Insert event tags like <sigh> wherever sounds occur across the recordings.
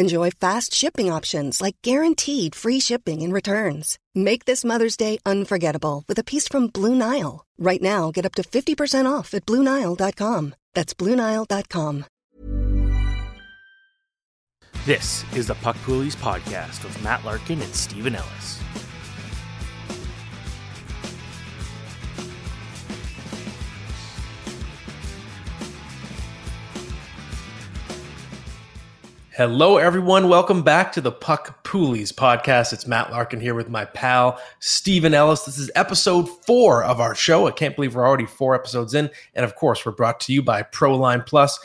Enjoy fast shipping options like guaranteed free shipping and returns. Make this Mother's Day unforgettable with a piece from Blue Nile. Right now, get up to 50% off at BlueNile.com. That's BlueNile.com. This is the Puck Poolies podcast with Matt Larkin and Steven Ellis. Hello, everyone. Welcome back to the Puck Poolies podcast. It's Matt Larkin here with my pal, Steven Ellis. This is episode four of our show. I can't believe we're already four episodes in. And of course, we're brought to you by Proline Plus.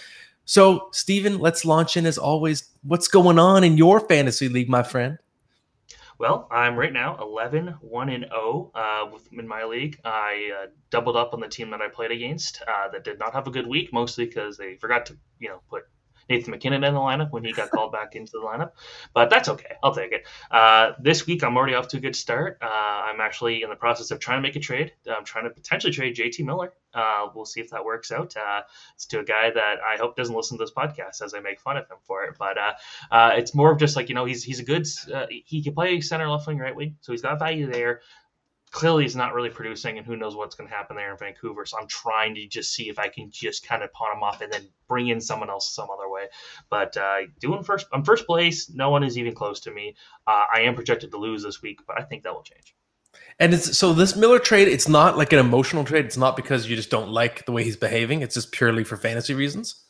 So, Steven, let's launch in as always. What's going on in your fantasy league, my friend? Well, I'm right now 11 1 and 0 uh, in my league. I uh, doubled up on the team that I played against uh, that did not have a good week, mostly because they forgot to, you know, put Nathan MacKinnon in the lineup when he got called back into the lineup, but that's okay. I'll take it. Uh, this week, I'm already off to a good start. Uh, I'm actually in the process of trying to make a trade. I'm trying to potentially trade JT Miller. Uh, we'll see if that works out. Uh, it's to a guy that I hope doesn't listen to this podcast as I make fun of him for it. But uh, uh, it's more of just like you know he's he's a good he can play center, left wing, right wing, so he's got value there clearly he's not really producing, and who knows what's going to happen there in Vancouver. So I'm trying to just see if I can just kind of pawn him off and then bring in someone else some other way. But uh, doing first, I'm first place. No one is even close to me. Uh, I am projected to lose this week, but I think that will change. And it's so this Miller trade, it's not like an emotional trade. It's not because you just don't like the way he's behaving. It's just purely for fantasy reasons.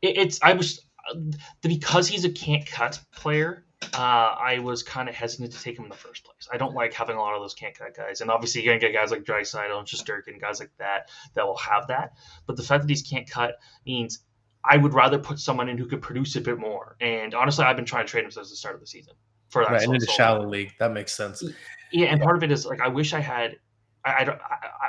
It, it's I was uh, because he's a can't cut player uh, I was kind of hesitant to take him in the first place. I don't like having a lot of those can't cut guys, and obviously you're gonna get guys like Draisaitl and Shesterkin, guys like that that will have that. But the fact that he's can't cut means I would rather put someone in who could produce a bit more. And honestly, I've been trying to trade him since the start of the season. For that, right, in the shallow league, that makes sense. Yeah, and part of it is like I wish I had I, I, I,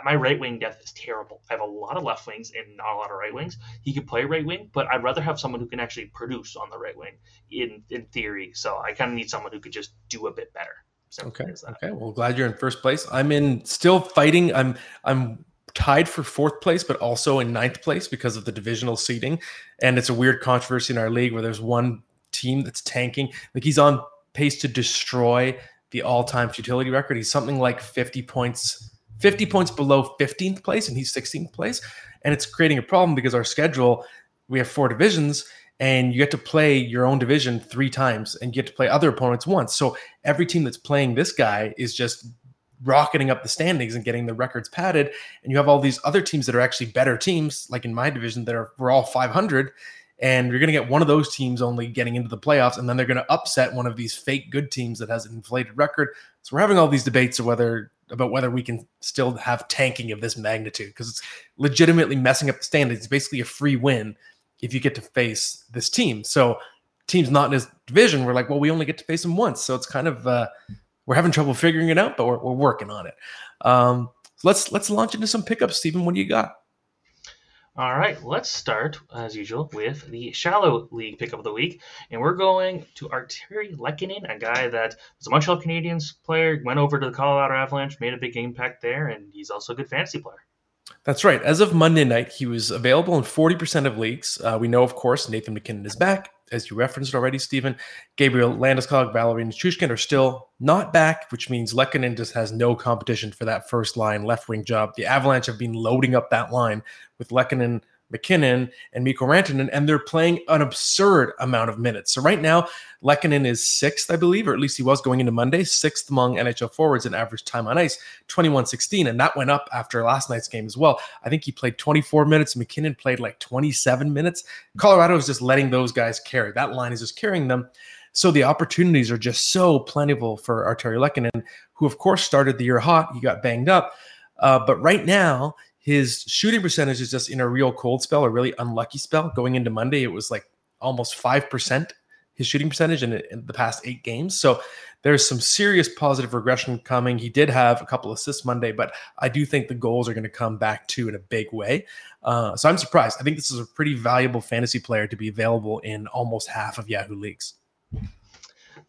my right wing depth is terrible. I have a lot of left wings and not a lot of right wings. He could play right wing, but I'd rather have someone who can actually produce on the right wing in in theory. So I kind of need someone who could just do a bit better. So okay. Okay. Well, glad you're in first place. I'm in still fighting. I'm I'm tied for fourth place, but also in ninth place because of the divisional seating. And it's a weird controversy in our league where there's one team that's tanking. Like he's on pace to destroy the all-time futility record. He's something like 50 points 50 points below 15th place and he's 16th place. And it's creating a problem because our schedule, we have four divisions and you get to play your own division three times and you get to play other opponents once. So every team that's playing this guy is just rocketing up the standings and getting the records padded. And you have all these other teams that are actually better teams, like in my division, that are we're all 500. And you're going to get one of those teams only getting into the playoffs, and then they're going to upset one of these fake good teams that has an inflated record. So we're having all these debates of whether about whether we can still have tanking of this magnitude because it's legitimately messing up the standings. It's basically a free win if you get to face this team. So teams not in this division, we're like, well, we only get to face them once. So it's kind of uh, we're having trouble figuring it out, but we're, we're working on it. Um, so let's let's launch into some pickups, Steven. What do you got? All right, let's start as usual with the shallow league pick of the week, and we're going to Artturi Lehkonen, a guy that was a Montreal Canadiens player, went over to the Colorado Avalanche, made a big impact there, and he's also a good fantasy player. That's right. As of Monday night, he was available in 40% of leagues. Uh, we know, of course, Nathan MacKinnon is back, as you referenced already, Steven. Gabriel Landeskog, Valeri Nichushkin are still not back, which means Lehkonen just has no competition for that first line left wing job. The Avalanche have been loading up that line with Lehkonen MacKinnon and Mikko Rantanen, and they're playing an absurd amount of minutes. So right now, Lehkonen is sixth, I believe, or at least he was going into Monday, sixth among NHL forwards in average time on ice, 21-16, and that went up after last night's game as well. I think he played 24 minutes. MacKinnon played like 27 minutes. Colorado is just letting those guys carry. That line is just carrying them. So the opportunities are just so plentiful for Artturi Lehkonen, who of course started the year hot. He got banged up. Uh, but right now, his shooting percentage is just in a real cold spell, a really unlucky spell. Going into Monday, it was like almost 5%, his shooting percentage in, in the past eight games. So there's some serious positive regression coming. He did have a couple assists Monday, but I do think the goals are going to come back too in a big way. Uh, so I'm surprised. I think this is a pretty valuable fantasy player to be available in almost half of Yahoo leagues.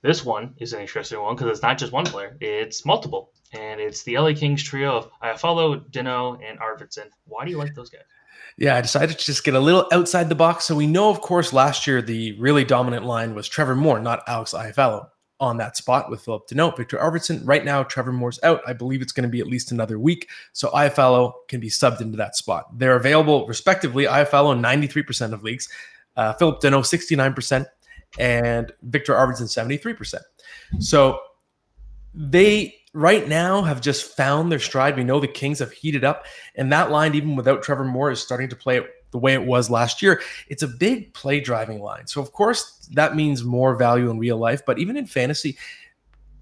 This one is an interesting one because it's not just one player; it's multiple, and it's the LA Kings trio of Iafallo, Danault, and Arvidsson. Why do you like those guys? Yeah, I decided to just get a little outside the box. So we know, of course, last year the really dominant line was Trevor Moore, not Alex Iafallo on that spot with Phillip Danault. Viktor Arvidsson, right now, Trevor Moore's out. I believe it's going to be at least another week. So Iafallo can be subbed into that spot. They're available respectively. Iafallo, 93% of leagues. Uh, Phillip Danault, 69% and Viktor Arvidsson 73%. So they right now have just found their stride. We know the Kings have heated up, and that line, even without Trevor Moore, is starting to play the way it was last year. It's a big play driving line. So, of course, that means more value in real life, but even in fantasy,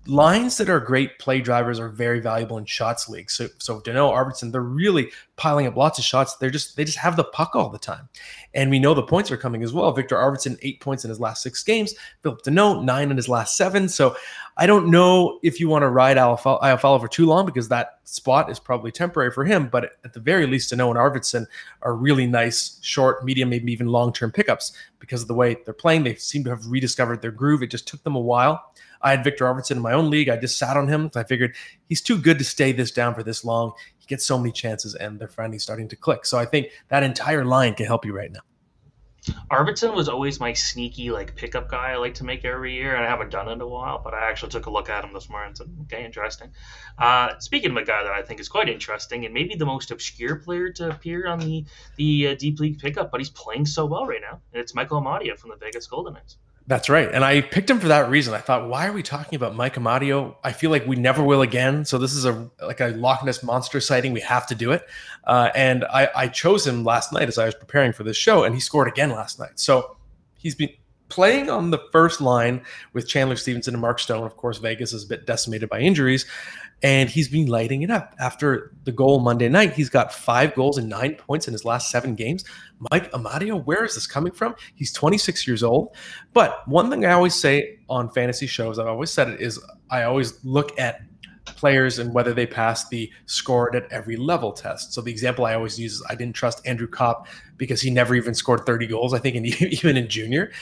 lines that are great play drivers are very valuable in shots leagues. So, so Danault, Arvidsson, they're really piling up lots of shots. They're just they just have the puck all the time, and we know the points are coming as well. Viktor Arvidsson eight points in his last six games. Phillip Danault nine in his last seven. So I don't know if you want to ride Iafallo for too long because that spot is probably temporary for him. But at the very least, Danault and Arvidsson are really nice, short, medium, maybe even long term pickups because of the way they're playing. They seem to have rediscovered their groove. It just took them a while. I had Viktor Arvidsson in my own league. I just sat on him. I figured he's too good to stay this down for this long. He gets so many chances, and they're finally starting to click. So I think that entire line can help you right now. Arvidsson was always my sneaky like pickup guy I like to make every year, and I haven't done it in a while. But I actually took a look at him this morning "Okay, interesting." Uh, speaking of a guy that I think is quite interesting and maybe the most obscure player to appear on the the uh, deep league pickup, but he's playing so well right now, and it's Michael Amadio from the Vegas Golden Knights. That's right. And I picked him for that reason. I thought, why are we talking about Mike Amadio? I feel like we never will again. So this is a like a Loch Ness monster sighting. We have to do it. Uh, and I, I chose him last night as I was preparing for this show, and he scored again last night. So he's been playing on the first line with Chandler Stephenson and Mark Stone. Of course, Vegas is a bit decimated by injuries and he's been lighting it up. After the goal Monday night, he's got five goals and nine points in his last seven games. Mike Amadio, where is this coming from? He's 26 years old. But one thing I always say on fantasy shows, I've always said it, is I always look at players and whether they pass the scored at every level test. So the example I always use is I didn't trust Andrew Copp because he never even scored 30 goals, I think, in, <laughs> even in junior.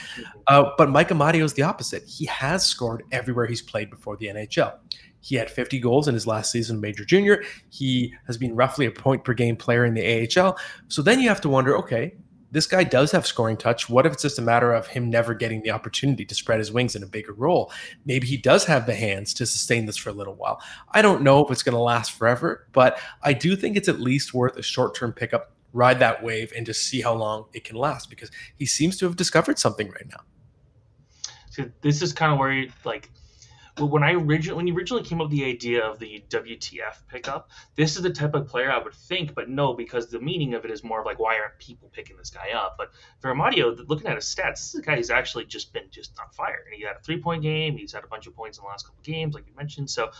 Uh, but Mike Amadio is the opposite. He has scored everywhere he's played before the NHL. He had 50 goals in his last season major junior. He has been roughly a point per game player in the AHL. So then you have to wonder, okay, this guy does have scoring touch. What if it's just a matter of him never getting the opportunity to spread his wings in a bigger role? Maybe he does have the hands to sustain this for a little while. I don't know if it's going to last forever, but I do think it's at least worth a short term pickup, ride that wave, and just see how long it can last because he seems to have discovered something right now. So this is kind of where like when I originally when you originally came up with the idea of the WTF pickup, this is the type of player I would think, but no, because the meaning of it is more of like why aren't people picking this guy up? But for Amadio, looking at his stats, this is a guy who's actually just been just on fire. And he had a three point game. He's had a bunch of points in the last couple games, like you mentioned. So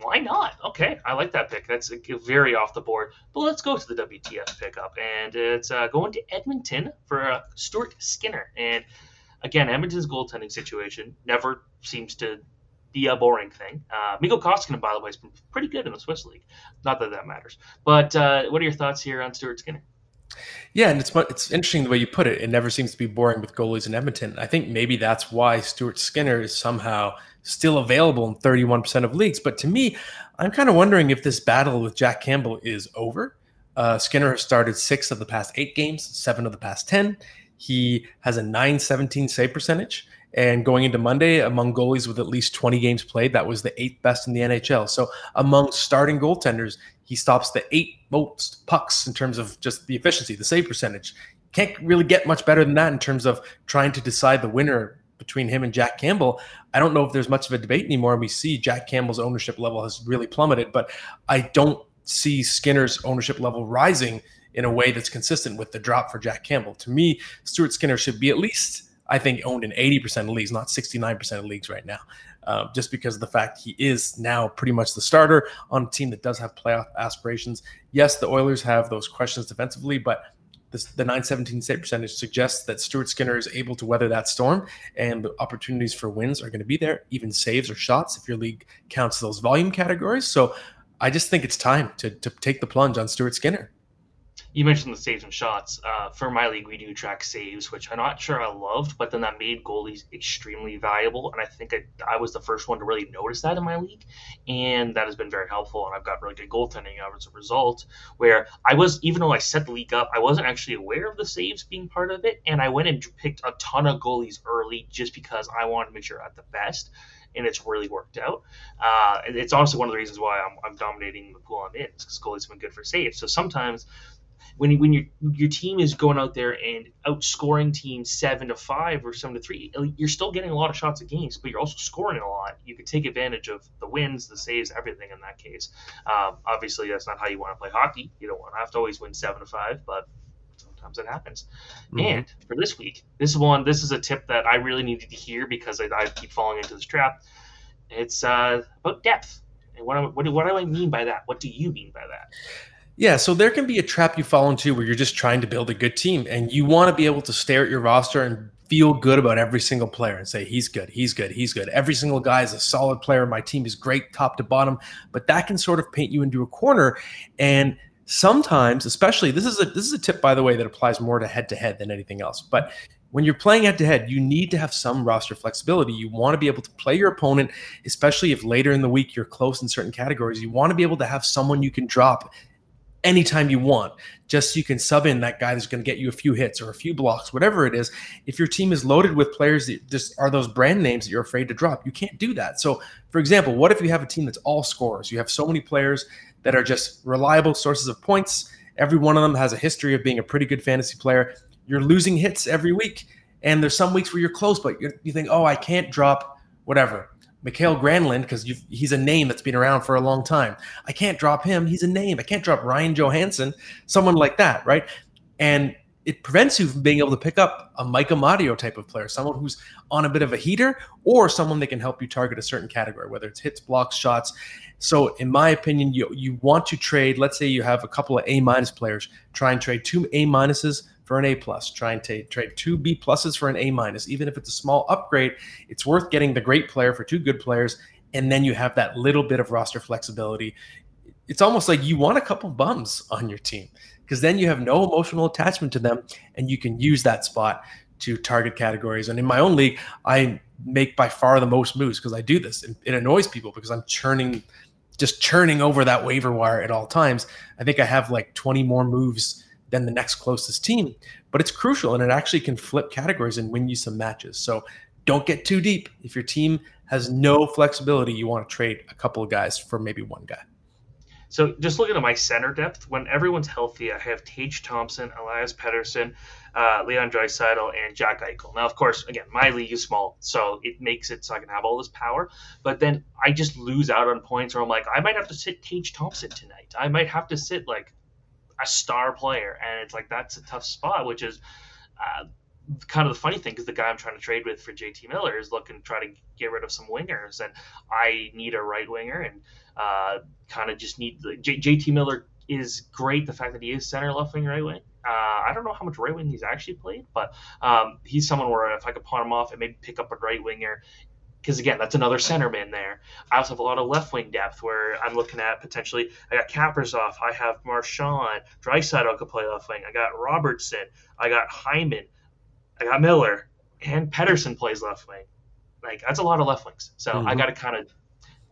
why not? Okay, I like that pick. That's very off the board. But let's go to the WTF pickup, and it's uh, going to Edmonton for uh, Stuart Skinner and again, Edmonton's goaltending situation never seems to be a boring thing. Uh, Mikko Koskinen, by the way, has been pretty good in the Swiss League. Not that that matters. But uh, what are your thoughts here on Stuart Skinner? Yeah, and it's it's interesting the way you put it. It never seems to be boring with goalies in Edmonton. I think maybe that's why Stuart Skinner is somehow still available in 31% of leagues. But to me, I'm kind of wondering if this battle with Jack Campbell is over. Uh, Skinner has started six of the past eight games, seven of the past 10. He has a 917 save percentage. And going into Monday, among goalies with at least 20 games played, that was the eighth best in the NHL. So among starting goaltenders, he stops the eight most pucks in terms of just the efficiency, the save percentage. Can't really get much better than that in terms of trying to decide the winner between him and Jack Campbell. I don't know if there's much of a debate anymore. We see Jack Campbell's ownership level has really plummeted, but I don't see Skinner's ownership level rising in a way that's consistent with the drop for Jack Campbell. To me, Stuart Skinner should be at least, I think, owned in 80% of leagues, not 69% of leagues right now. Uh, just because of the fact he is now pretty much the starter on a team that does have playoff aspirations. Yes, the Oilers have those questions defensively, but this, the 917 save percentage suggests that Stuart Skinner is able to weather that storm, and the opportunities for wins are going to be there, even saves or shots if your league counts those volume categories. So I just think it's time to, to take the plunge on Stuart Skinner you mentioned the saves and shots. Uh, for my league, we do track saves, which I'm not sure I loved, but then that made goalies extremely valuable. And I think I, I was the first one to really notice that in my league. And that has been very helpful. And I've got really good goaltending as a result, where I was, even though I set the league up, I wasn't actually aware of the saves being part of it. And I went and picked a ton of goalies early just because I wanted to make sure I had the best and it's really worked out. Uh, it's also one of the reasons why I'm, I'm dominating the pool I'm in because goalies have been good for saves. So sometimes when when your your team is going out there and outscoring teams seven to five or seven to three, you're still getting a lot of shots at games, but you're also scoring a lot. You can take advantage of the wins, the saves, everything in that case. Um, obviously, that's not how you want to play hockey. You don't want to have to always win seven to five, but sometimes it happens. Mm-hmm. And for this week, this one, this is a tip that I really needed to hear because I, I keep falling into this trap. It's uh, about depth. And what, what, what do I mean by that? What do you mean by that? Yeah, so there can be a trap you fall into where you're just trying to build a good team and you want to be able to stare at your roster and feel good about every single player and say he's good, he's good, he's good. Every single guy is a solid player. My team is great top to bottom, but that can sort of paint you into a corner and sometimes especially this is a this is a tip by the way that applies more to head to head than anything else. But when you're playing head to head, you need to have some roster flexibility. You want to be able to play your opponent, especially if later in the week you're close in certain categories. You want to be able to have someone you can drop anytime you want, just so you can sub in that guy that's going to get you a few hits or a few blocks, whatever it is. If your team is loaded with players that just are those brand names that you're afraid to drop, you can't do that. So, for example, what if you have a team that's all scorers? You have so many players that are just reliable sources of points. Every one of them has a history of being a pretty good fantasy player. You're losing hits every week. And there's some weeks where you're close, but you think, oh, I can't drop whatever Mikael Granlund because he's a name that's been around for a long time. I can't drop him. He's a name. I can't drop Ryan Johansen, someone like that, right? And it prevents you from being able to pick up a Mike Amadio type of player, someone who's on a bit of a heater or someone that can help you target a certain category, whether it's hits, blocks, shots. So, in my opinion, you you want to trade. Let's say you have a couple of A minus players. Try and trade two A minuses for an A plus. Try and trade two B pluses for an A minus. Even if it's a small upgrade, it's worth getting the great player for two good players, and then you have that little bit of roster flexibility. It's almost like you want a couple bums on your team because then you have no emotional attachment to them, and you can use that spot to target categories. And in my own league, I make by far the most moves because I do this. And it annoys people because I'm churning, just churning over that waiver wire at all times. I think I have like 20 more moves than the next closest team. But it's crucial and it actually can flip categories and win you some matches. So don't get too deep. If your team has no flexibility, you want to trade a couple of guys for maybe one guy. So just looking at my center depth, when everyone's healthy, I have Tage Thompson, Elias Pettersson, uh, Leon Draisaitl, and Jack Eichel. Now, of course, again, my league is small, so it makes it so I can have all this power. But then I just lose out on points where I'm like, I might have to sit Tage Thompson tonight. I might have to sit like a star player, and it's like that's a tough spot, which is. Uh, kind of the funny thing because the guy I'm trying to trade with for JT Miller is looking to try to get rid of some wingers, and I need a right winger, and uh, kind of just need the J- JT Miller is great. The fact that he is center, left wing, right wing. Uh, I don't know how much right wing he's actually played, but um, he's someone where if I could pawn him off and maybe pick up a right winger because again, that's another centerman there. I also have a lot of left wing depth where I'm looking at potentially. I got Kaprizov, I have Marchand, Draisaitl could play left wing. I got Robertson, I got Hyman, I got Miller, and Pettersson plays left wing. like that's a lot of left wings. So mm-hmm. I got to kind of,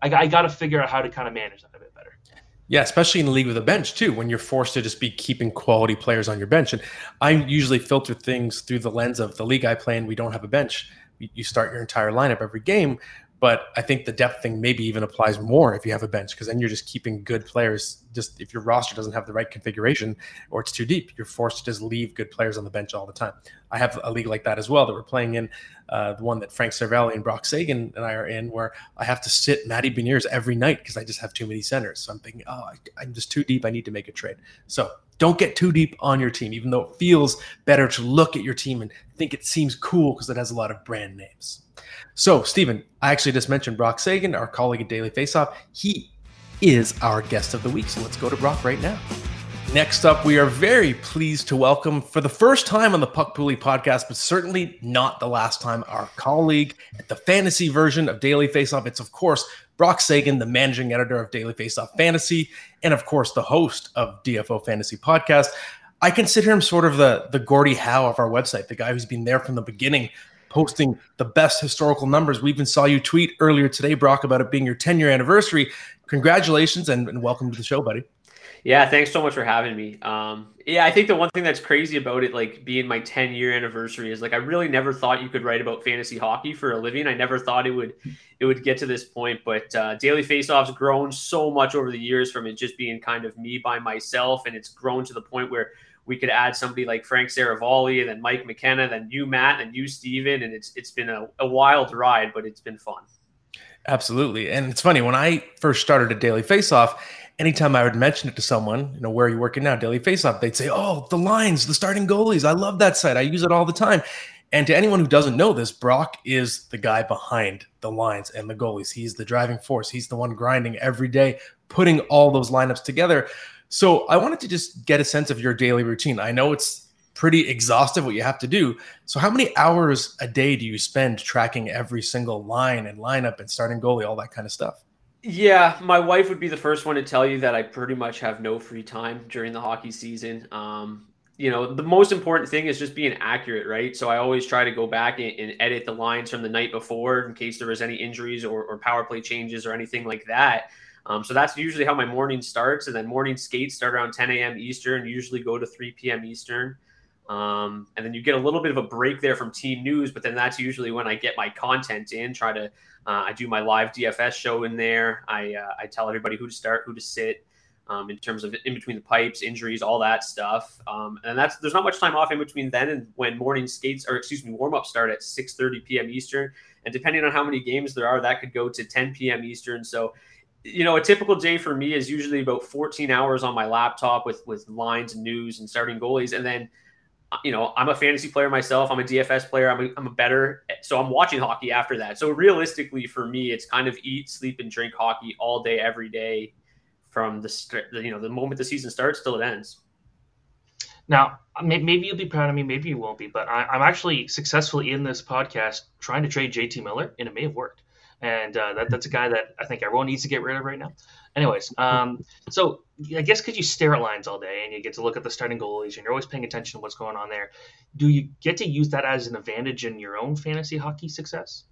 I, I got to figure out how to kind of manage that a bit better. Yeah, especially in the league with a bench too, when you're forced to just be keeping quality players on your bench. And I usually filter things through the lens of the league I play in. We don't have a bench. You start your entire lineup every game, but I think the depth thing maybe even applies more if you have a bench because then you're just keeping good players. Just if your roster doesn't have the right configuration or it's too deep, you're forced to just leave good players on the bench all the time. I have a league like that as well that we're playing in, uh, the one that Frank Seravalli and Brock Seguin and I are in, where I have to sit Matty Beniers every night because I just have too many centers. So I'm thinking, oh, I, I'm just too deep. I need to make a trade. So don't get too deep on your team, even though it feels better to look at your team and think it seems cool because it has a lot of brand names. So, Steven, I actually just mentioned Brock Seguin, our colleague at Daily Faceoff. He is our guest of the week. So let's go to Brock right now. Next up, we are very pleased to welcome for the first time on the Puck Poolie podcast, but certainly not the last time, our colleague at the fantasy version of Daily Faceoff. It's, of course, Brock Seguin, the managing editor of Daily Faceoff Fantasy, and of course, the host of DFO Fantasy Podcast. I consider him sort of the, the Gordie Howe of our website, the guy who's been there from the beginning, posting the best historical numbers. We even saw you tweet earlier today, Brock, about it being your 10 year anniversary. Congratulations and, and, welcome to the show, buddy. Yeah, thanks so much for having me. Um, yeah, I think the one thing that's crazy about it, like being my 10 year anniversary, is like I really never thought you could write about fantasy hockey for a living. I never thought it would it would get to this point. But uh, Daily Faceoff's grown so much over the years from it just being kind of me by myself, and it's grown to the point where we could add somebody like Frank Seravalli and then Mike McKenna, then you, Matt, and you, Steven. And it's it's been a, a wild ride, but it's been fun. Absolutely. And it's funny, when I first started at Daily Faceoff, anytime I would mention it to someone, you know, where are you working now? Daily Faceoff, they'd say, Oh, the lines, the starting goalies. I love that site. I use it all the time. And to anyone who doesn't know this, Brock is the guy behind the lines and the goalies. He's the driving force. He's the one grinding every day, putting all those lineups together. So I wanted to just get a sense of your daily routine. I know it's pretty exhaustive what you have to do. So how many hours a day do you spend tracking every single line and lineup and starting goalie, all that kind of stuff? Yeah, my wife would be the first one to tell you that I pretty much have no free time during the hockey season. Um, you know, the most important thing is just being accurate, right? So I always try to go back and, and edit the lines from the night before in case there was any injuries or, or power play changes or anything like that. Um, so that's usually how my morning starts. And then morning skates start around 10 a.m. Eastern, usually go to 3 p.m. Eastern. Um, and then you get a little bit of a break there from team news, but then that's usually when I get my content in. Try to, uh, I do my live DFS show in there. I uh, I tell everybody who to start, who to sit, um, in terms of in between the pipes, injuries, all that stuff. Um, and that's there's not much time off in between then and when morning skates or excuse me warm up start at 6:30 p.m. Eastern. And depending on how many games there are, that could go to 10 p.m. Eastern. So you know, a typical day for me is usually about 14 hours on my laptop with with lines and news and starting goalies, and then, you know, I'm a fantasy player myself. I'm a DFS player. I'm a, I'm a better, so I'm watching hockey after that. So realistically, for me, it's kind of eat, sleep, and drink hockey all day, every day, from the you know the moment the season starts till it ends. Now, maybe you'll be proud of me, maybe you won't be, but I, I'm actually successfully in this podcast trying to trade JT Miller, and it may have worked and uh, that, that's a guy that I think everyone needs to get rid of right now. Anyways, um, so I guess because you stare at lines all day and you get to look at the starting goalies and you're always paying attention to what's going on there, do you get to use that as an advantage in your own fantasy hockey success?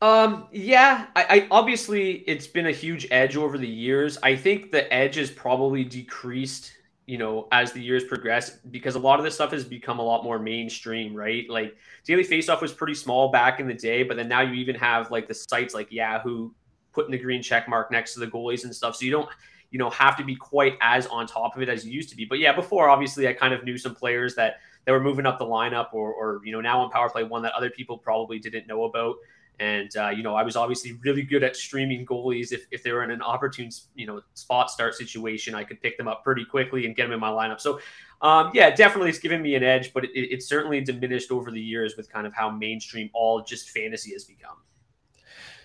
Um, yeah, I, I obviously it's been a huge edge over the years. I think the edge has probably decreased you know, as the years progress, because a lot of this stuff has become a lot more mainstream, right? Like Daily Faceoff was pretty small back in the day, but then now you even have like the sites like Yahoo putting the green check mark next to the goalies and stuff. So you don't, you know, have to be quite as on top of it as you used to be. But yeah, before obviously I kind of knew some players that that were moving up the lineup or, or you know, now on power play one that other people probably didn't know about. And uh, you know, I was obviously really good at streaming goalies. If, if they were in an opportune, you know, spot start situation, I could pick them up pretty quickly and get them in my lineup. So, um, yeah, definitely it's given me an edge, but it, it's certainly diminished over the years with kind of how mainstream all just fantasy has become.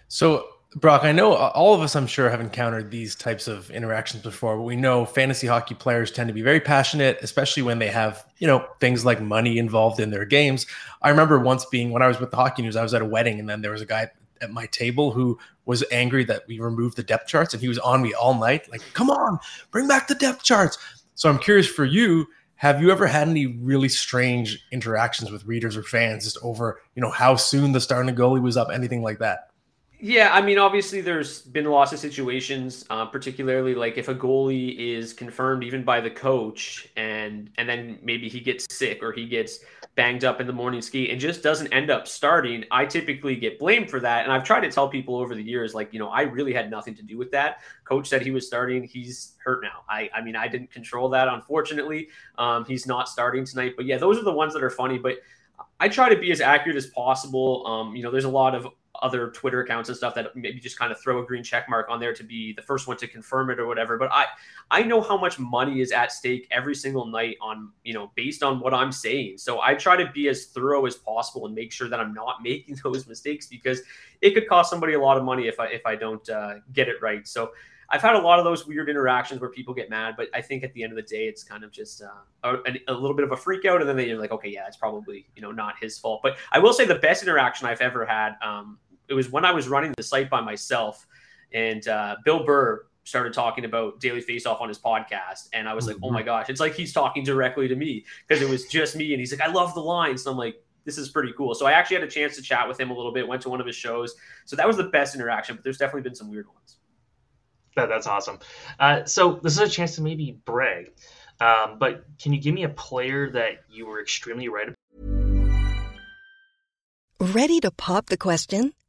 So Brock, I know all of us, I'm sure, have encountered these types of interactions before, but we know fantasy hockey players tend to be very passionate, especially when they have, you know, things like money involved in their games. I remember once being, when I was with the hockey news, I was at a wedding and then there was a guy at my table who was angry that we removed the depth charts and he was on me all night, like, come on, bring back the depth charts. So I'm curious for you, have you ever had any really strange interactions with readers or fans just over, you know, how soon the starting goalie was up, anything like that? Yeah, I mean, obviously, there's been lots of situations, uh, particularly like if a goalie is confirmed even by the coach, and and then maybe he gets sick or he gets banged up in the morning ski and just doesn't end up starting. I typically get blamed for that, and I've tried to tell people over the years, like you know, I really had nothing to do with that. Coach said he was starting. He's hurt now. I I mean, I didn't control that, unfortunately. Um, he's not starting tonight, but yeah, those are the ones that are funny, but. I try to be as accurate as possible. Um, you know, there's a lot of other Twitter accounts and stuff that maybe just kind of throw a green check mark on there to be the first one to confirm it or whatever. But I I know how much money is at stake every single night on you know based on what I'm saying. So I try to be as thorough as possible and make sure that I'm not <laughs> making those mistakes because it could cost somebody a lot of money if I if I don't uh, get it right. So. I've had a lot of those weird interactions where people get mad, but I think at the end of the day, it's kind of just uh, a, a, little bit of a freak out, and then they're like, okay, yeah, it's probably you know not his fault. But I will say the best interaction I've ever had um, it was when I was running the site by myself, and uh, Bill Burr started talking about Daily Faceoff on his podcast, and I was like, oh my mm-hmm. gosh, it's like he's talking directly to me because it was just me, and he's like, I love the lines. So I'm like, this is pretty cool. So I actually had a chance to chat with him a little bit, went to one of his shows. So that was the best interaction, but there's definitely been some weird ones. That, that's awesome. Uh, so this is a chance to maybe brag. Um, but can you give me a player that you were extremely right about? Ready to pop the question?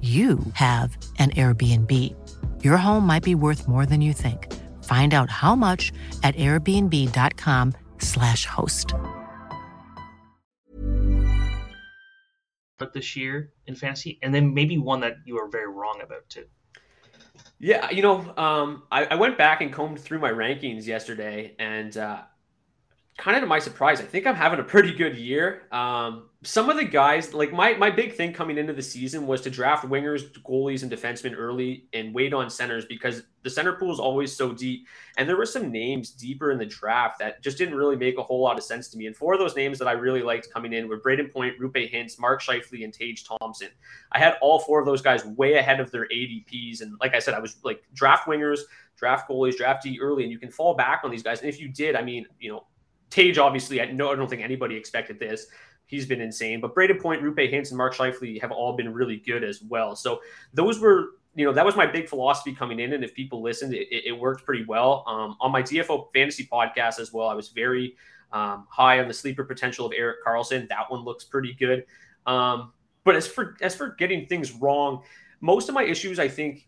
you have an Airbnb. Your home might be worth more than you think. Find out how much at airbnb.com/slash host. But this year in fantasy, and then maybe one that you are very wrong about too. Yeah, you know, um, I, I, went back and combed through my rankings yesterday, and uh, kind of to my surprise, I think I'm having a pretty good year. Um, some of the guys, like my my big thing coming into the season was to draft wingers, goalies, and defensemen early and wait on centers because the center pool is always so deep. And there were some names deeper in the draft that just didn't really make a whole lot of sense to me. And four of those names that I really liked coming in were Brayden Point, Roope Hintz, Mark Scheifele, and Tage Thompson. I had all four of those guys way ahead of their ADPs. And like I said, I was like draft wingers, draft goalies, draft D early, and you can fall back on these guys. And if you did, I mean, you know, Tage, obviously, I no, I don't think anybody expected this. He's been insane. But Brayden Point, Roope Hintz, and Mark Scheifele have all been really good as well. So those were, you know, that was my big philosophy coming in. And if people listened, it, it worked pretty well. Um, on my DFO fantasy podcast as well, I was very um, high on the sleeper potential of Erik Karlsson. That one looks pretty good. Um, but as for as for getting things wrong, most of my issues, I think,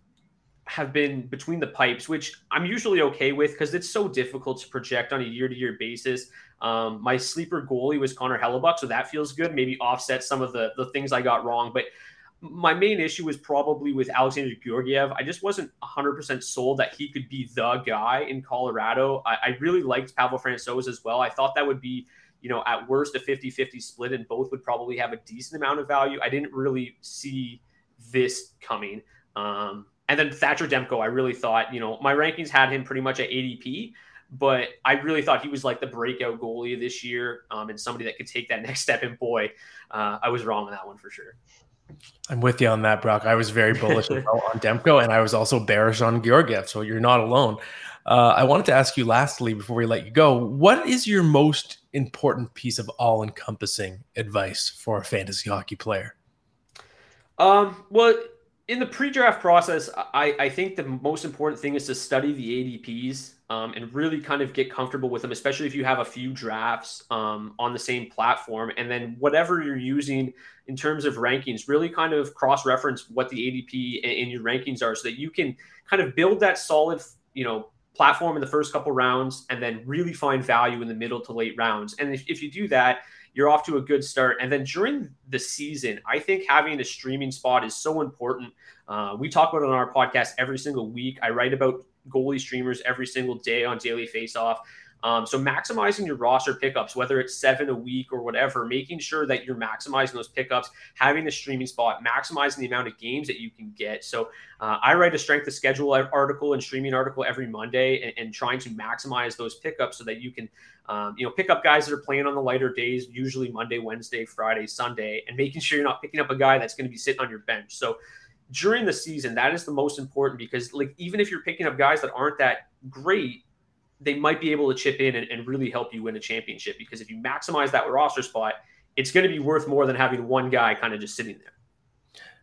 have been between the pipes, which I'm usually okay with because it's so difficult to project on a year to year basis. Um, my sleeper goalie was Connor Hellebuyck, so that feels good. Maybe offset some of the, the things I got wrong. But my main issue was probably with Alexander Georgiev. I just wasn't 100% sold that he could be the guy in Colorado. I, I really liked Pavel Francouz as well. I thought that would be, you know, at worst a 50 50 split, and both would probably have a decent amount of value. I didn't really see this coming. Um, and then Thatcher Demko, I really thought, you know, my rankings had him pretty much at ADP. but I really thought he was like the breakout goalie this year um, and somebody that could take that <laughs> next step. And boy, uh, I was wrong on that one for sure. I'm with you on that, Brock. I was very bullish <laughs> on Demko, and I was also bearish on Georgiev. So you're not alone. Uh, I wanted to ask you lastly before we let you go, what is your most important piece of all-encompassing advice for a fantasy hockey player? Um, well, in the pre-draft process, I, I think the most important thing is to study the ADPs um, and really kind of get comfortable with them, especially if you have a few drafts um, on the same platform. And then whatever you're using in terms of rankings, really kind of cross-reference what the ADP in your rankings are, so that you can kind of build that solid, you know, platform in the first couple rounds and then really find value in the middle to late rounds. And if, if you do that, you're off to a good start. And then during the season, I think having a streaming spot is so important. Uh, we talk about it on our podcast every single week. I write about goalie streamers every single day on Daily Faceoff. Um, so maximizing your roster pickups, whether it's seven a week or whatever, making sure that you're maximizing those pickups, having the streaming spot, maximizing the amount of games that you can get. So uh, I write a strength of schedule article and streaming article every Monday, and, and trying to maximize those pickups so that you can, um, you know, pick up guys that are playing on the lighter days, usually Monday, Wednesday, Friday, Sunday, and making sure you're not picking up a guy that's going to be sitting on your bench. So during the season, that is the most important because, like, even if you're picking up guys that aren't that great they might be able to chip in and, and really help you win a championship. Because if you maximize that roster spot, it's going to be worth more than having one guy kind of just sitting there.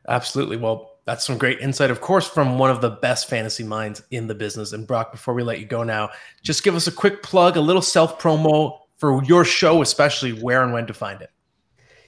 Absolutely. Well, that's some great insight, of course, from one of the best fantasy minds in the business. And Brock, before we let you go now, just give us a quick plug, a little self promo for your show, especially where and when to find it.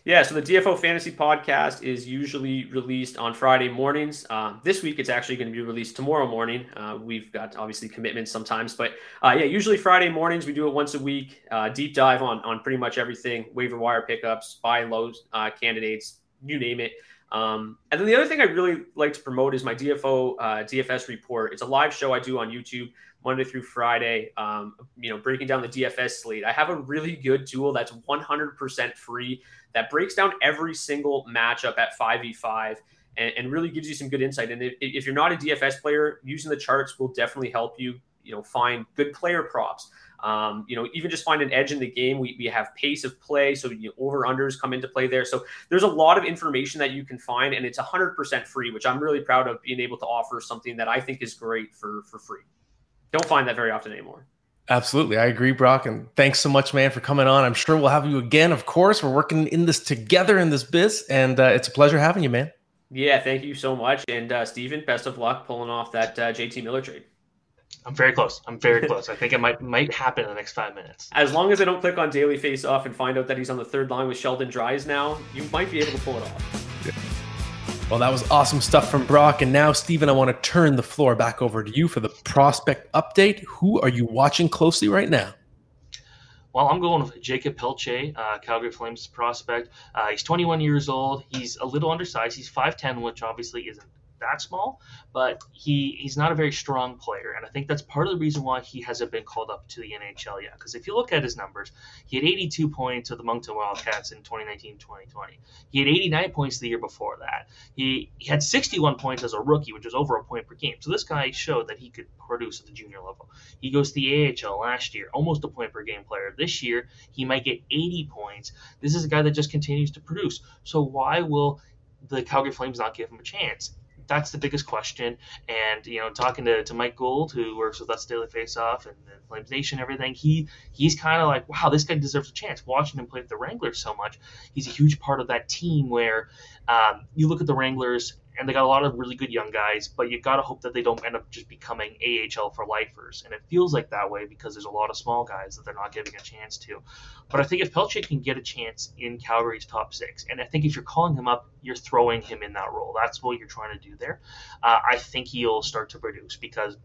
Yeah, so the DFO Fantasy Podcast is usually released on Friday mornings. Uh, this week, it's actually going to be released tomorrow morning. Uh, we've got obviously commitments sometimes, but uh, yeah, usually Friday mornings. We do it once a week. Uh, deep dive on on pretty much everything: waiver wire pickups, buy low uh, candidates, you name it. Um, and then the other thing I really like to promote is my DFO uh, DFS report. It's a live show I do on YouTube Monday through Friday. Um, you know, breaking down the DFS slate. I have a really good tool that's 100% free that breaks down every single matchup at 5v5 and, and really gives you some good insight. And if, if, you're not a DFS player, using the charts will definitely help you, you know, find good player props. Um, you know, even just find an edge in the game. We, we have pace of play, so you know, over unders come into play there. So there's a lot of information that you can find, and it's 100% free, which I'm really proud of being able to offer something that I think is great for for free. Don't find that very often anymore. Absolutely. I agree, Brock. And thanks so much, man, for coming on. I'm sure we'll have you again. Of course, we're working in this together in this biz. And uh, it's a pleasure having you, man. Yeah, thank you so much. And uh, Steven, best of luck pulling off that uh, JT Miller trade. I'm very close. I'm very close. I think it might might happen in the next five minutes. As long as I don't click on Daily Faceoff and find out that he's on the third line with Sheldon Dries now, you might be able to pull it off. Well, that was awesome stuff from Brock. And now, Steven, I want to turn the floor back over to you for the prospect update. Who are you watching closely right now? Well, I'm going with Jakob Pelletier, uh, Calgary Flames prospect. Uh, he's 21 years old. He's a little undersized. He's 5'10, which obviously isn't that small, but he he's not a very strong player, and I think that's part of the reason why he hasn't been called up to the NHL yet. Because if you look at his numbers, he had 82 points with the Moncton Wildcats in 2019-2020. He had 89 points the year before that. He, he had 61 points as a rookie, which was over a point per game. So this guy showed that he could produce at the junior level. He goes to the AHL last year, almost a point per game player. This year, he might get 80 points. This is a guy that just continues to produce. So why will the Calgary Flames not give him a chance? That's the biggest question. And you know, talking to, to Mike Gould, who works with us Daily Faceoff and, and Flames Nation, everything, he he's kind of like, wow, this guy deserves a chance. Watching him play with the Wranglers so much, he's a huge part of that team. Where um, you look at the Wranglers and they got a lot of really good young guys, but you got to hope that they don't end up just becoming AHL for lifers. And it feels like that way because there's a lot of small guys that they're not giving a chance to. But I think if Pelletier can get a chance in Calgary's top six, and I think if you're calling him up, you're throwing him in that role. That's what you're trying to do there. Uh, I think he'll start to produce because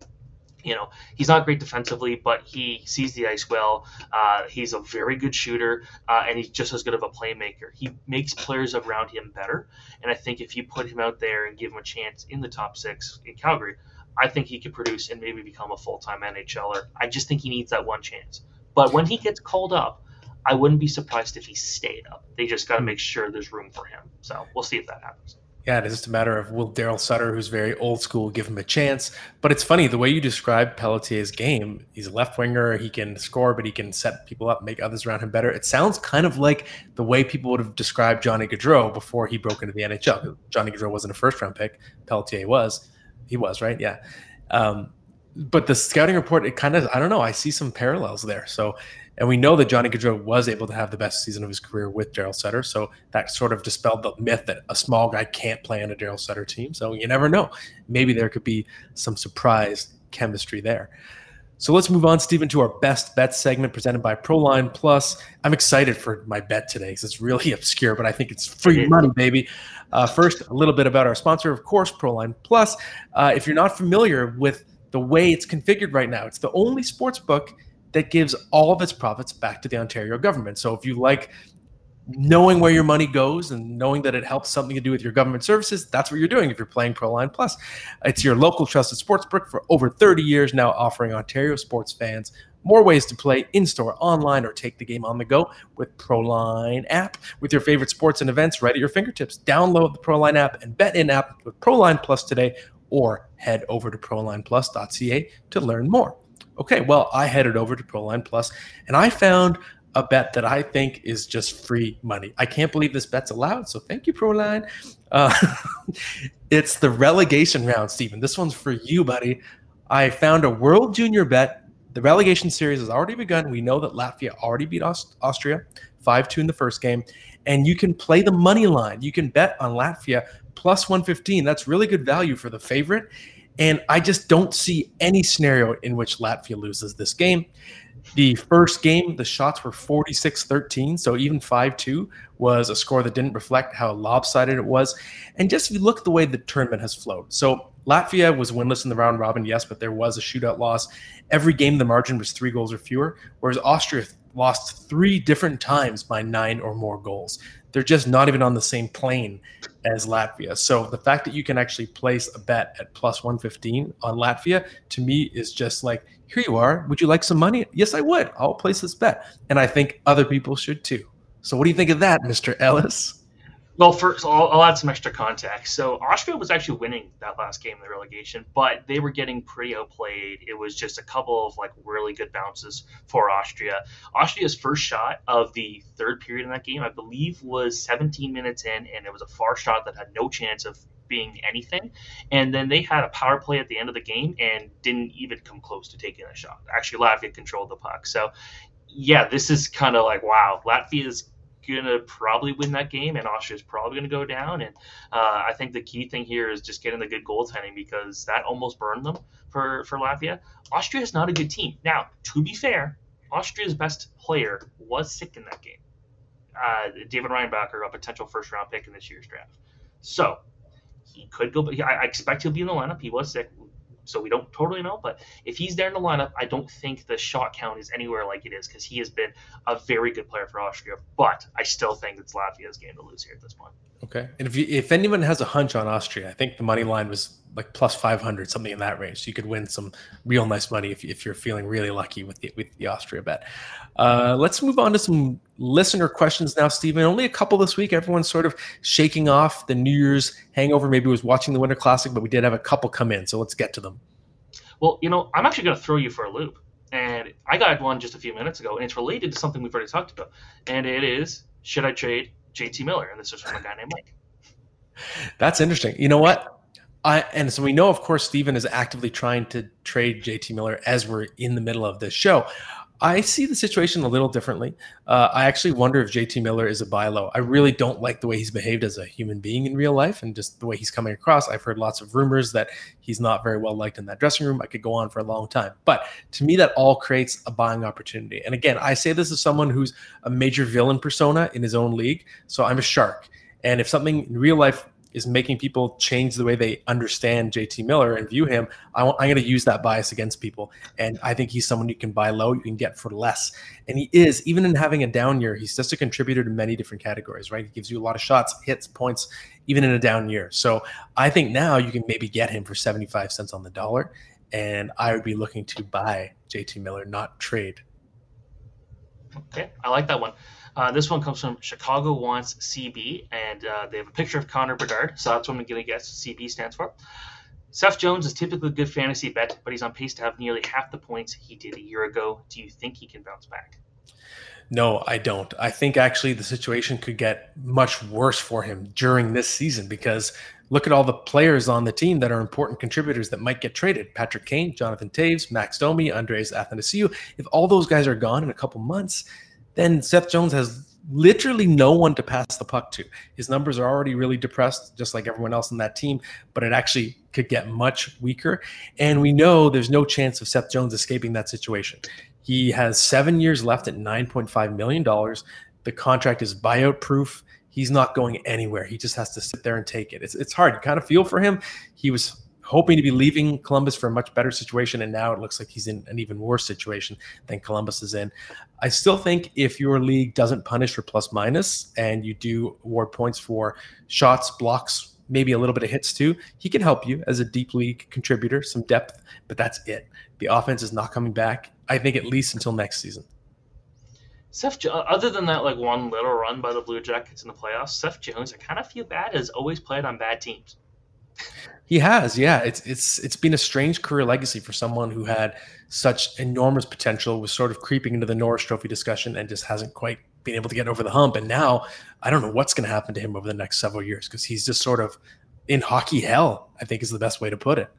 you know, he's not great defensively, but he sees the ice well. Uh, he's a very good shooter, uh, and he's just as good of a playmaker. He makes players around him better, and I think if you put him out there and give him a chance in the top six in Calgary, I think he could produce and maybe become a full time NHLer. I just think he needs that one chance. But when he gets called up, I wouldn't be surprised if he stayed up. They just got to hmm. make sure there's room for him. So we'll see if that happens. Yeah, it is just a matter of will Daryl Sutter, who's very old school, give him a chance. But it's funny the way you describe Pelletier's game. He's a left winger. He can score, but he can set people up, make others around him better. It sounds kind of like the way people would have described Johnny Gaudreau before he broke into the NHL. Johnny Gaudreau wasn't a first round pick. Pelletier was. He was right. Yeah. Um, but the scouting report, it kind of, I don't know. I see some parallels there. So and we know that Johnny Gaudreau was able to have the best season of his career with Daryl Sutter. So that sort of dispelled the myth that a small guy can't play on a Daryl Sutter team. So you never know. Maybe there could be some surprise chemistry there. So let's move on, Steven, to our best bet segment presented by Proline Plus. I'm excited for my bet today because it's really <laughs> obscure, but I think it's free money, baby. Uh, first, a little bit about our sponsor, of course, Proline Plus. Uh, if you're not familiar with the way it's configured right now, it's the only sports book that gives all of its profits back to the Ontario government. So if you like knowing where your money goes and knowing that it helps something to do with your government services, that's what you're doing if you're playing Proline Plus. It's your local trusted sports sportsbook for over 30 years now, offering Ontario sports fans more ways to play in store, online, or take the game on the go with Proline app. With your favorite sports and events right at your fingertips, download the Proline app and bet in app with Proline Plus today, or head over to ProlinePlus.ca to learn more. Okay, well, I headed over to Proline Plus and I found a bet that I think is just free money. I can't believe this bet's allowed. So thank you, Proline. Uh, <laughs> it's the relegation round, Steven. This one's for you, buddy. I found a World Junior bet. The relegation series has already begun. We know that Latvia already beat Aust- Austria 5 2 in the first game. And you can play the money line. You can bet on Latvia plus 115. That's really good value for the favorite. And I just don't see any scenario in which Latvia loses this game. The first game, the shots were 46 13. So even 5 2 was a score that didn't reflect how lopsided it was. And just if you look at the way the tournament has flowed. So Latvia was winless in the round robin, yes, but there was a shootout loss. Every game, the margin was three goals or fewer, whereas Austria lost three different times by nine or more goals they're just not even on the same plane as Latvia. So the fact that you can actually place a bet at plus 115 on Latvia to me is just like, here you are. Would you like some money? Yes, I would. I'll place this bet. And I think other people should too. So what do you think of that, Mr. Ellis? Well, first, I'll, I'll, add some extra context. So Austria was actually winning that last game in the relegation, but they were getting pretty outplayed. It was just a couple of like really good bounces for Austria. Austria's first shot of the third period in that game, I believe, was 17 minutes in, and it was a far shot that had no chance of being anything. And then they had a power play at the end of the game and didn't even come close to taking a shot. Actually, Latvia controlled the puck. So, yeah, this is kind of like wow, Latvia's going to probably win that game, and Austria's probably going to go down. And uh, I think the key thing here is just getting the good goaltending because that almost burned them for, for Latvia. Austria is not a good team. Now, to be fair, Austria's best player was sick in that game. Uh, David Reinbacher, a potential first round pick in this year's draft. So he could go, but I expect he'll be in the lineup. He was sick so we don't totally know. But if he's there in the lineup, I don't think the shot count is anywhere like it is because he has been a very good player for Austria. But I still think it's Latvia's game to lose here at this point. Okay, and if you, if anyone has a hunch on Austria, I think the money line was like plus five hundred, something in that range. So you could win some real nice money if, if you're feeling really lucky with the with the Austria bet. Uh, let's move on to some listener questions now, Steven. Only a couple this week. Everyone's sort of shaking off the New Year's hangover. Maybe was watching the Winter Classic, but we did have a couple come in. So let's get to them. Well, you know, I'm actually going to throw you for a loop. And I got one just a few minutes ago, and it's related to something we've already talked about. And it is should I trade JT Miller? And this is from a guy named Mike. That's interesting. You know what? I, and so we know, of course, Steven is actively trying to trade JT Miller as we're in the middle of this show. I see the situation a little differently. Uh, I actually wonder if JT Miller is a buy low. I really don't like the way he's behaved as a human being in real life and just the way he's coming across. I've heard lots of rumors that he's not very well liked in that dressing room. I could go on for a long time. But to me, that all creates a buying opportunity. And again, I say this as someone who's a major villain persona in his own league. So I'm a shark. And if something in real life is making people change the way they understand JT Miller and view him, I am going to use that bias against people. And I think he's someone you can buy low, you can get for less. And he is, even in having a down year, he's just a contributor to many different categories, right? He gives you a lot of shots, hits, points, even in a down year. So I think now you can maybe get him for 75 cents on the dollar. And I would be looking to buy JT Miller, not trade. Okay, I like that one. Uh, this one comes from Chicago Wants CB, and uh, they have a picture of Connor Bedard, so that's what I'm going to guess CB stands for. Seth Jones is typically a good fantasy bet, but he's on pace to have nearly half the points he did a year ago. Do you think he can bounce back? No, I don't. I think actually the situation could get much worse for him during this season because look at all the players on the team that are important contributors that might get traded. Patrick Kane, Jonathan Toews, Max Domi, Andreas Athanasiou. If all those guys are gone in a couple months, then Seth Jones has literally no one to pass the puck to. His numbers are already really depressed, just like everyone else in that team, but it actually could get much weaker. And we know there's no chance of Seth Jones escaping that situation. He has seven years left at $9.5 million. The contract is buyout proof. He's not going anywhere. He just has to sit there and take it. It's, it's hard. You kind of feel for him. He was hoping to be leaving Columbus for a much better situation, and now it looks like he's in an even worse situation than Columbus is in. I still think if your league doesn't punish for plus minus and you do award points for shots, blocks, maybe a little bit of hits too, he can help you as a deep league contributor, some depth, but that's it. The offense is not coming back. I think at least until next season. Seth, other than that, like one little run by the Blue Jackets in the playoffs, Seth Jones, I kind of feel bad, has always played on bad teams. He has, yeah. It's it's it's been a strange career legacy for someone who had such enormous potential, was sort of creeping into the Norris Trophy discussion, and just hasn't quite been able to get over the hump. And now, I don't know what's going to happen to him over the next several years because he's just sort of in hockey hell. I think is the best way to put it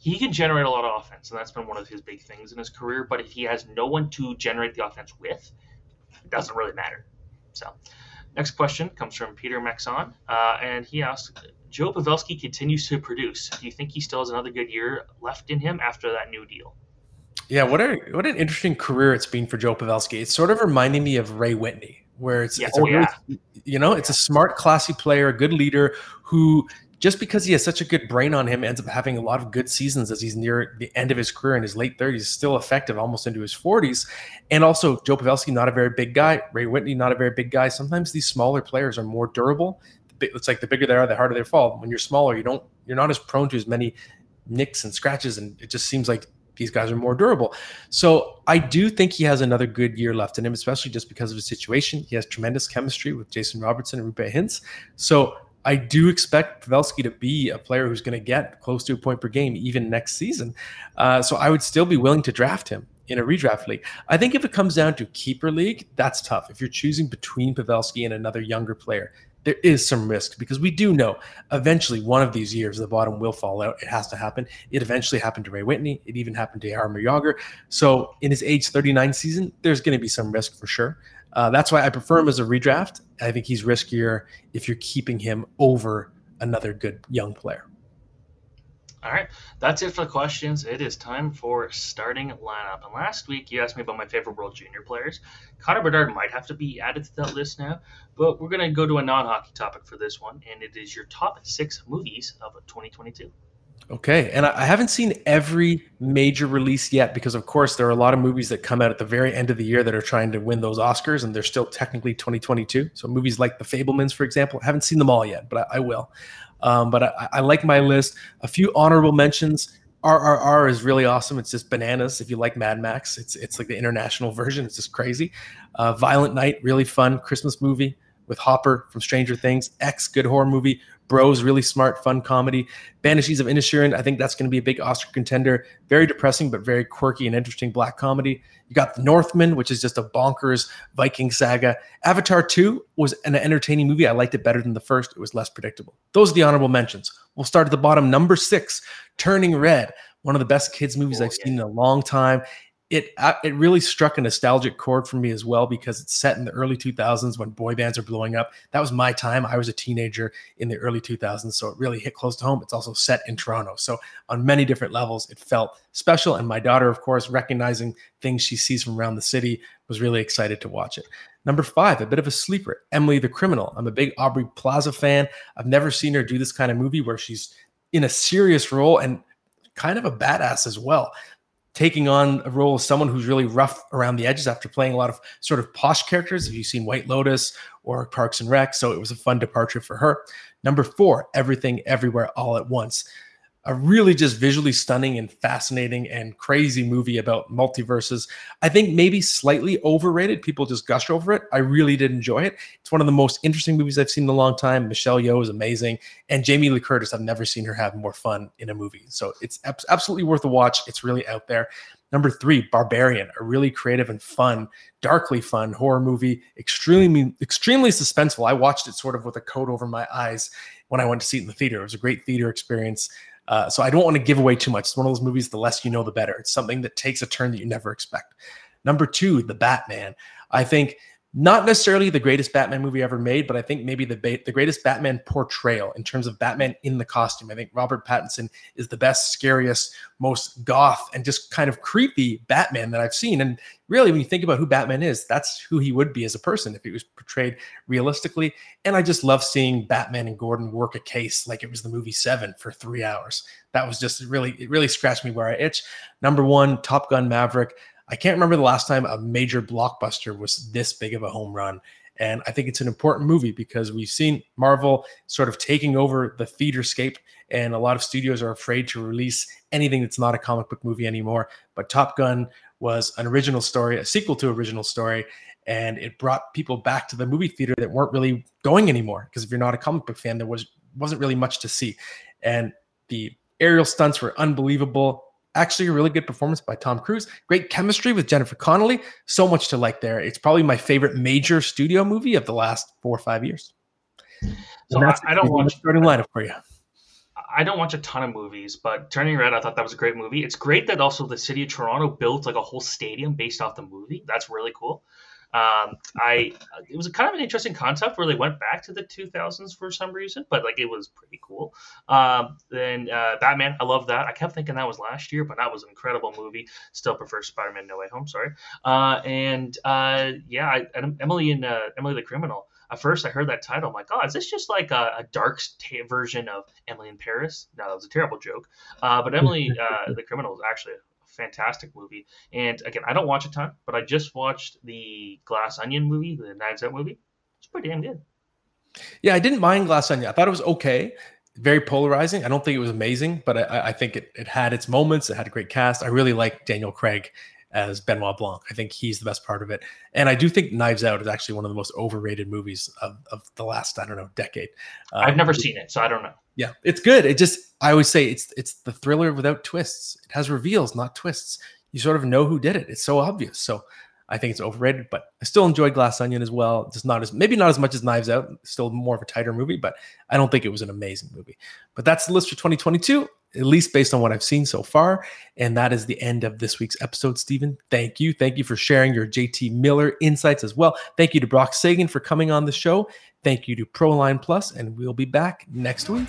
he can generate a lot of offense, and that's been one of his big things in his career. But if he has no one to generate the offense with, it doesn't really matter. So, next question comes from Peter Maxon, uh, and he asks, Joe Pavelski continues to produce. Do you think he still has another good year left in him after that new deal? Yeah, what a what an interesting career it's been for Joe Pavelski. It's sort of reminding me of Ray Whitney, where it's, yeah. it's oh, really, yeah. you know, it's a smart, classy player, a good leader who just because he has such a good brain on him, ends up having a lot of good seasons as he's near the end of his career in his late 30s, still effective almost into his 40s. And also, Joe Pavelski, not a very big guy. Ray Whitney, not a very big guy. Sometimes these smaller players are more durable. It's like the bigger they are, the harder they fall. When you're smaller, you don't, you're not as prone to as many nicks and scratches, and it just seems like these guys are more durable. So I do think he has another good year left in him, especially just because of his situation. He has tremendous chemistry with Jason Robertson and Roope Hintz. So I do expect Pavelski to be a player who's going to get close to a point per game even next season. Uh, so I would still be willing to draft him in a redraft league. I think if it comes down to keeper league, that's tough. If you're choosing between Pavelski and another younger player, there is some risk because we do know eventually one of these years the bottom will fall out. It has to happen. It eventually happened to Ray Whitney. It even happened to Jaromir Jagr. So in his age 39 season, there's going to be some risk for sure. Uh, that's why I prefer him as a redraft. I think he's riskier if you're keeping him over another good young player. All right, that's it for the questions. It is time for starting lineup. And last week you asked me about my favorite World Junior players. Connor Bedard might have to be added to that list now, but we're going to go to a non-hockey topic for this one, and it is your top six movies of 2022. Okay, and I haven't seen every major release yet because, of course, there are a lot of movies that come out at the very end of the year that are trying to win those Oscars, and they're still technically 2022. So movies like The Fabelmans, for example, I haven't seen them all yet, but I, I will. Um, but I, I, like my list. A few honorable mentions. RRR is really awesome. It's just bananas. If you like Mad Max, it's it's like the international <laughs> version. It's just crazy. Uh, Violent Night, really fun Christmas movie with Hopper from Stranger Things. X, good horror movie. Bros, really smart, fun comedy. Banshees of Inisherin, I think that's going to be a big Oscar contender. Very depressing, but very quirky and interesting black comedy. You got The Northman, which is just a bonkers Viking saga. Avatar 2 was an entertaining movie. I liked it better than the first. It was less predictable. Those are the honorable mentions. We'll start at the bottom. Number six, Turning Red, one of the best kids' movies oh, I've yeah. seen in a long time it it really struck a nostalgic chord for me as well because it's set in the early 2000s when boy bands are blowing up. That was my time. I was a teenager in the early 2000s, so it really hit close to home. It's also set in Toronto, so on many different levels, it felt special. And my daughter, of course, recognizing things she sees from around the city, was really excited to watch it. Number five, a bit of a sleeper, Emily the Criminal. I'm a big Aubrey Plaza fan. I've never seen her do this kind of movie where she's in a serious role and kind of a badass as well taking on a role of someone who's really rough around the edges after playing a lot of sort of posh characters. If you've seen White Lotus or Parks and Rec, so it was a fun departure for her. Number four, Everything Everywhere All at Once. A really just visually stunning and fascinating and crazy movie about multiverses. I think maybe slightly overrated. People just gush over it. I really did enjoy it. It's one of the most interesting movies I've seen in a long time. Michelle Yeoh is amazing, and Jamie Lee Curtis. I've never seen her have more fun in a movie. So it's absolutely worth a watch. It's really out there. Number three, Barbarian, a really creative and fun, darkly fun horror movie, extremely, extremely suspenseful. I watched it sort of with a coat over my eyes when I went to see it in the theater. It was a great theater experience. Uh, so I don't want to give away too much. It's one of those movies, the less you know, the better. It's something that takes a turn that you never expect. Number two, The Batman. I think not necessarily the greatest Batman movie ever made, but I think maybe the ba- the greatest Batman portrayal in terms of Batman in the costume. I think Robert Pattinson is the best, scariest, most goth, and just kind of creepy Batman that I've seen. And really, when you think about who Batman is, that's who he would be as a person if he was portrayed realistically. And I just love seeing Batman and Gordon work a case like it was the movie Seven for three hours. That was just really, it really scratched me where I itch. Number one, Top Gun Maverick. I can't remember the last time a major blockbuster was this big of a home run. And I think it's an important movie because we've seen Marvel sort of taking over the theater scape, and a lot of studios are afraid to release anything that's not a comic book movie anymore. But Top Gun was an original story, a sequel to original story, and it brought people back to the movie theater that weren't really going anymore. Because if you're not a comic book fan, there was wasn't really much to see, and the aerial stunts were unbelievable actually a really good performance by Tom Cruise. Great chemistry with Jennifer Connelly. So much to like there. It's probably my favorite major studio movie of the last four or five years. So I, I, don't watch starting lineup for you. I don't watch a ton of movies, but Turning Red, I thought that was a great movie. It's great that also the city of Toronto built like a whole stadium based off the movie. That's really cool. Um, I it was a kind of an interesting concept where they went back to the 2000s for some reason, but like it was pretty cool. Um, then uh, Batman, I love that. I kept thinking that was last year, but that was an incredible movie. Still prefer Spider-Man: No Way Home. Sorry. Uh, and uh, yeah, I, Emily and uh, Emily the Criminal. At first, I heard that title. I'm like, oh, is this just like a, a dark t- version of Emily in Paris? No, that was a terrible joke. Uh, but Emily <laughs> uh, the Criminal is actually fantastic movie. And again, I don't watch a ton, but I just watched the Glass Onion movie, the Knives Out movie. It's pretty damn good. Yeah, I didn't mind Glass Onion. I thought it was okay. Very polarizing. I don't think it was amazing, but I, I think it, it had its moments. It had a great cast. I really like Daniel Craig as Benoit Blanc. I think he's the best part of it. And I do think Knives Out is actually one of the most overrated movies of, of the last, I don't know, decade. Um, I've never seen it, so I don't know. Yeah, it's good. It just I always say it's it's the thriller without twists. It has reveals, not twists. You sort of know who did it. It's so obvious. So I think it's overrated, but I still enjoyed Glass Onion as well. Just not as maybe not as much as Knives Out. Still more of a tighter movie, but I don't think it was an amazing movie. But that's the list for 2022 at least based on what I've seen so far. And that is the end of this week's episode, Steven. Thank you. Thank you for sharing your JT Miller insights as well. Thank you to Brock Seguin for coming on the show. Thank you to Proline Plus, and we'll be back next week.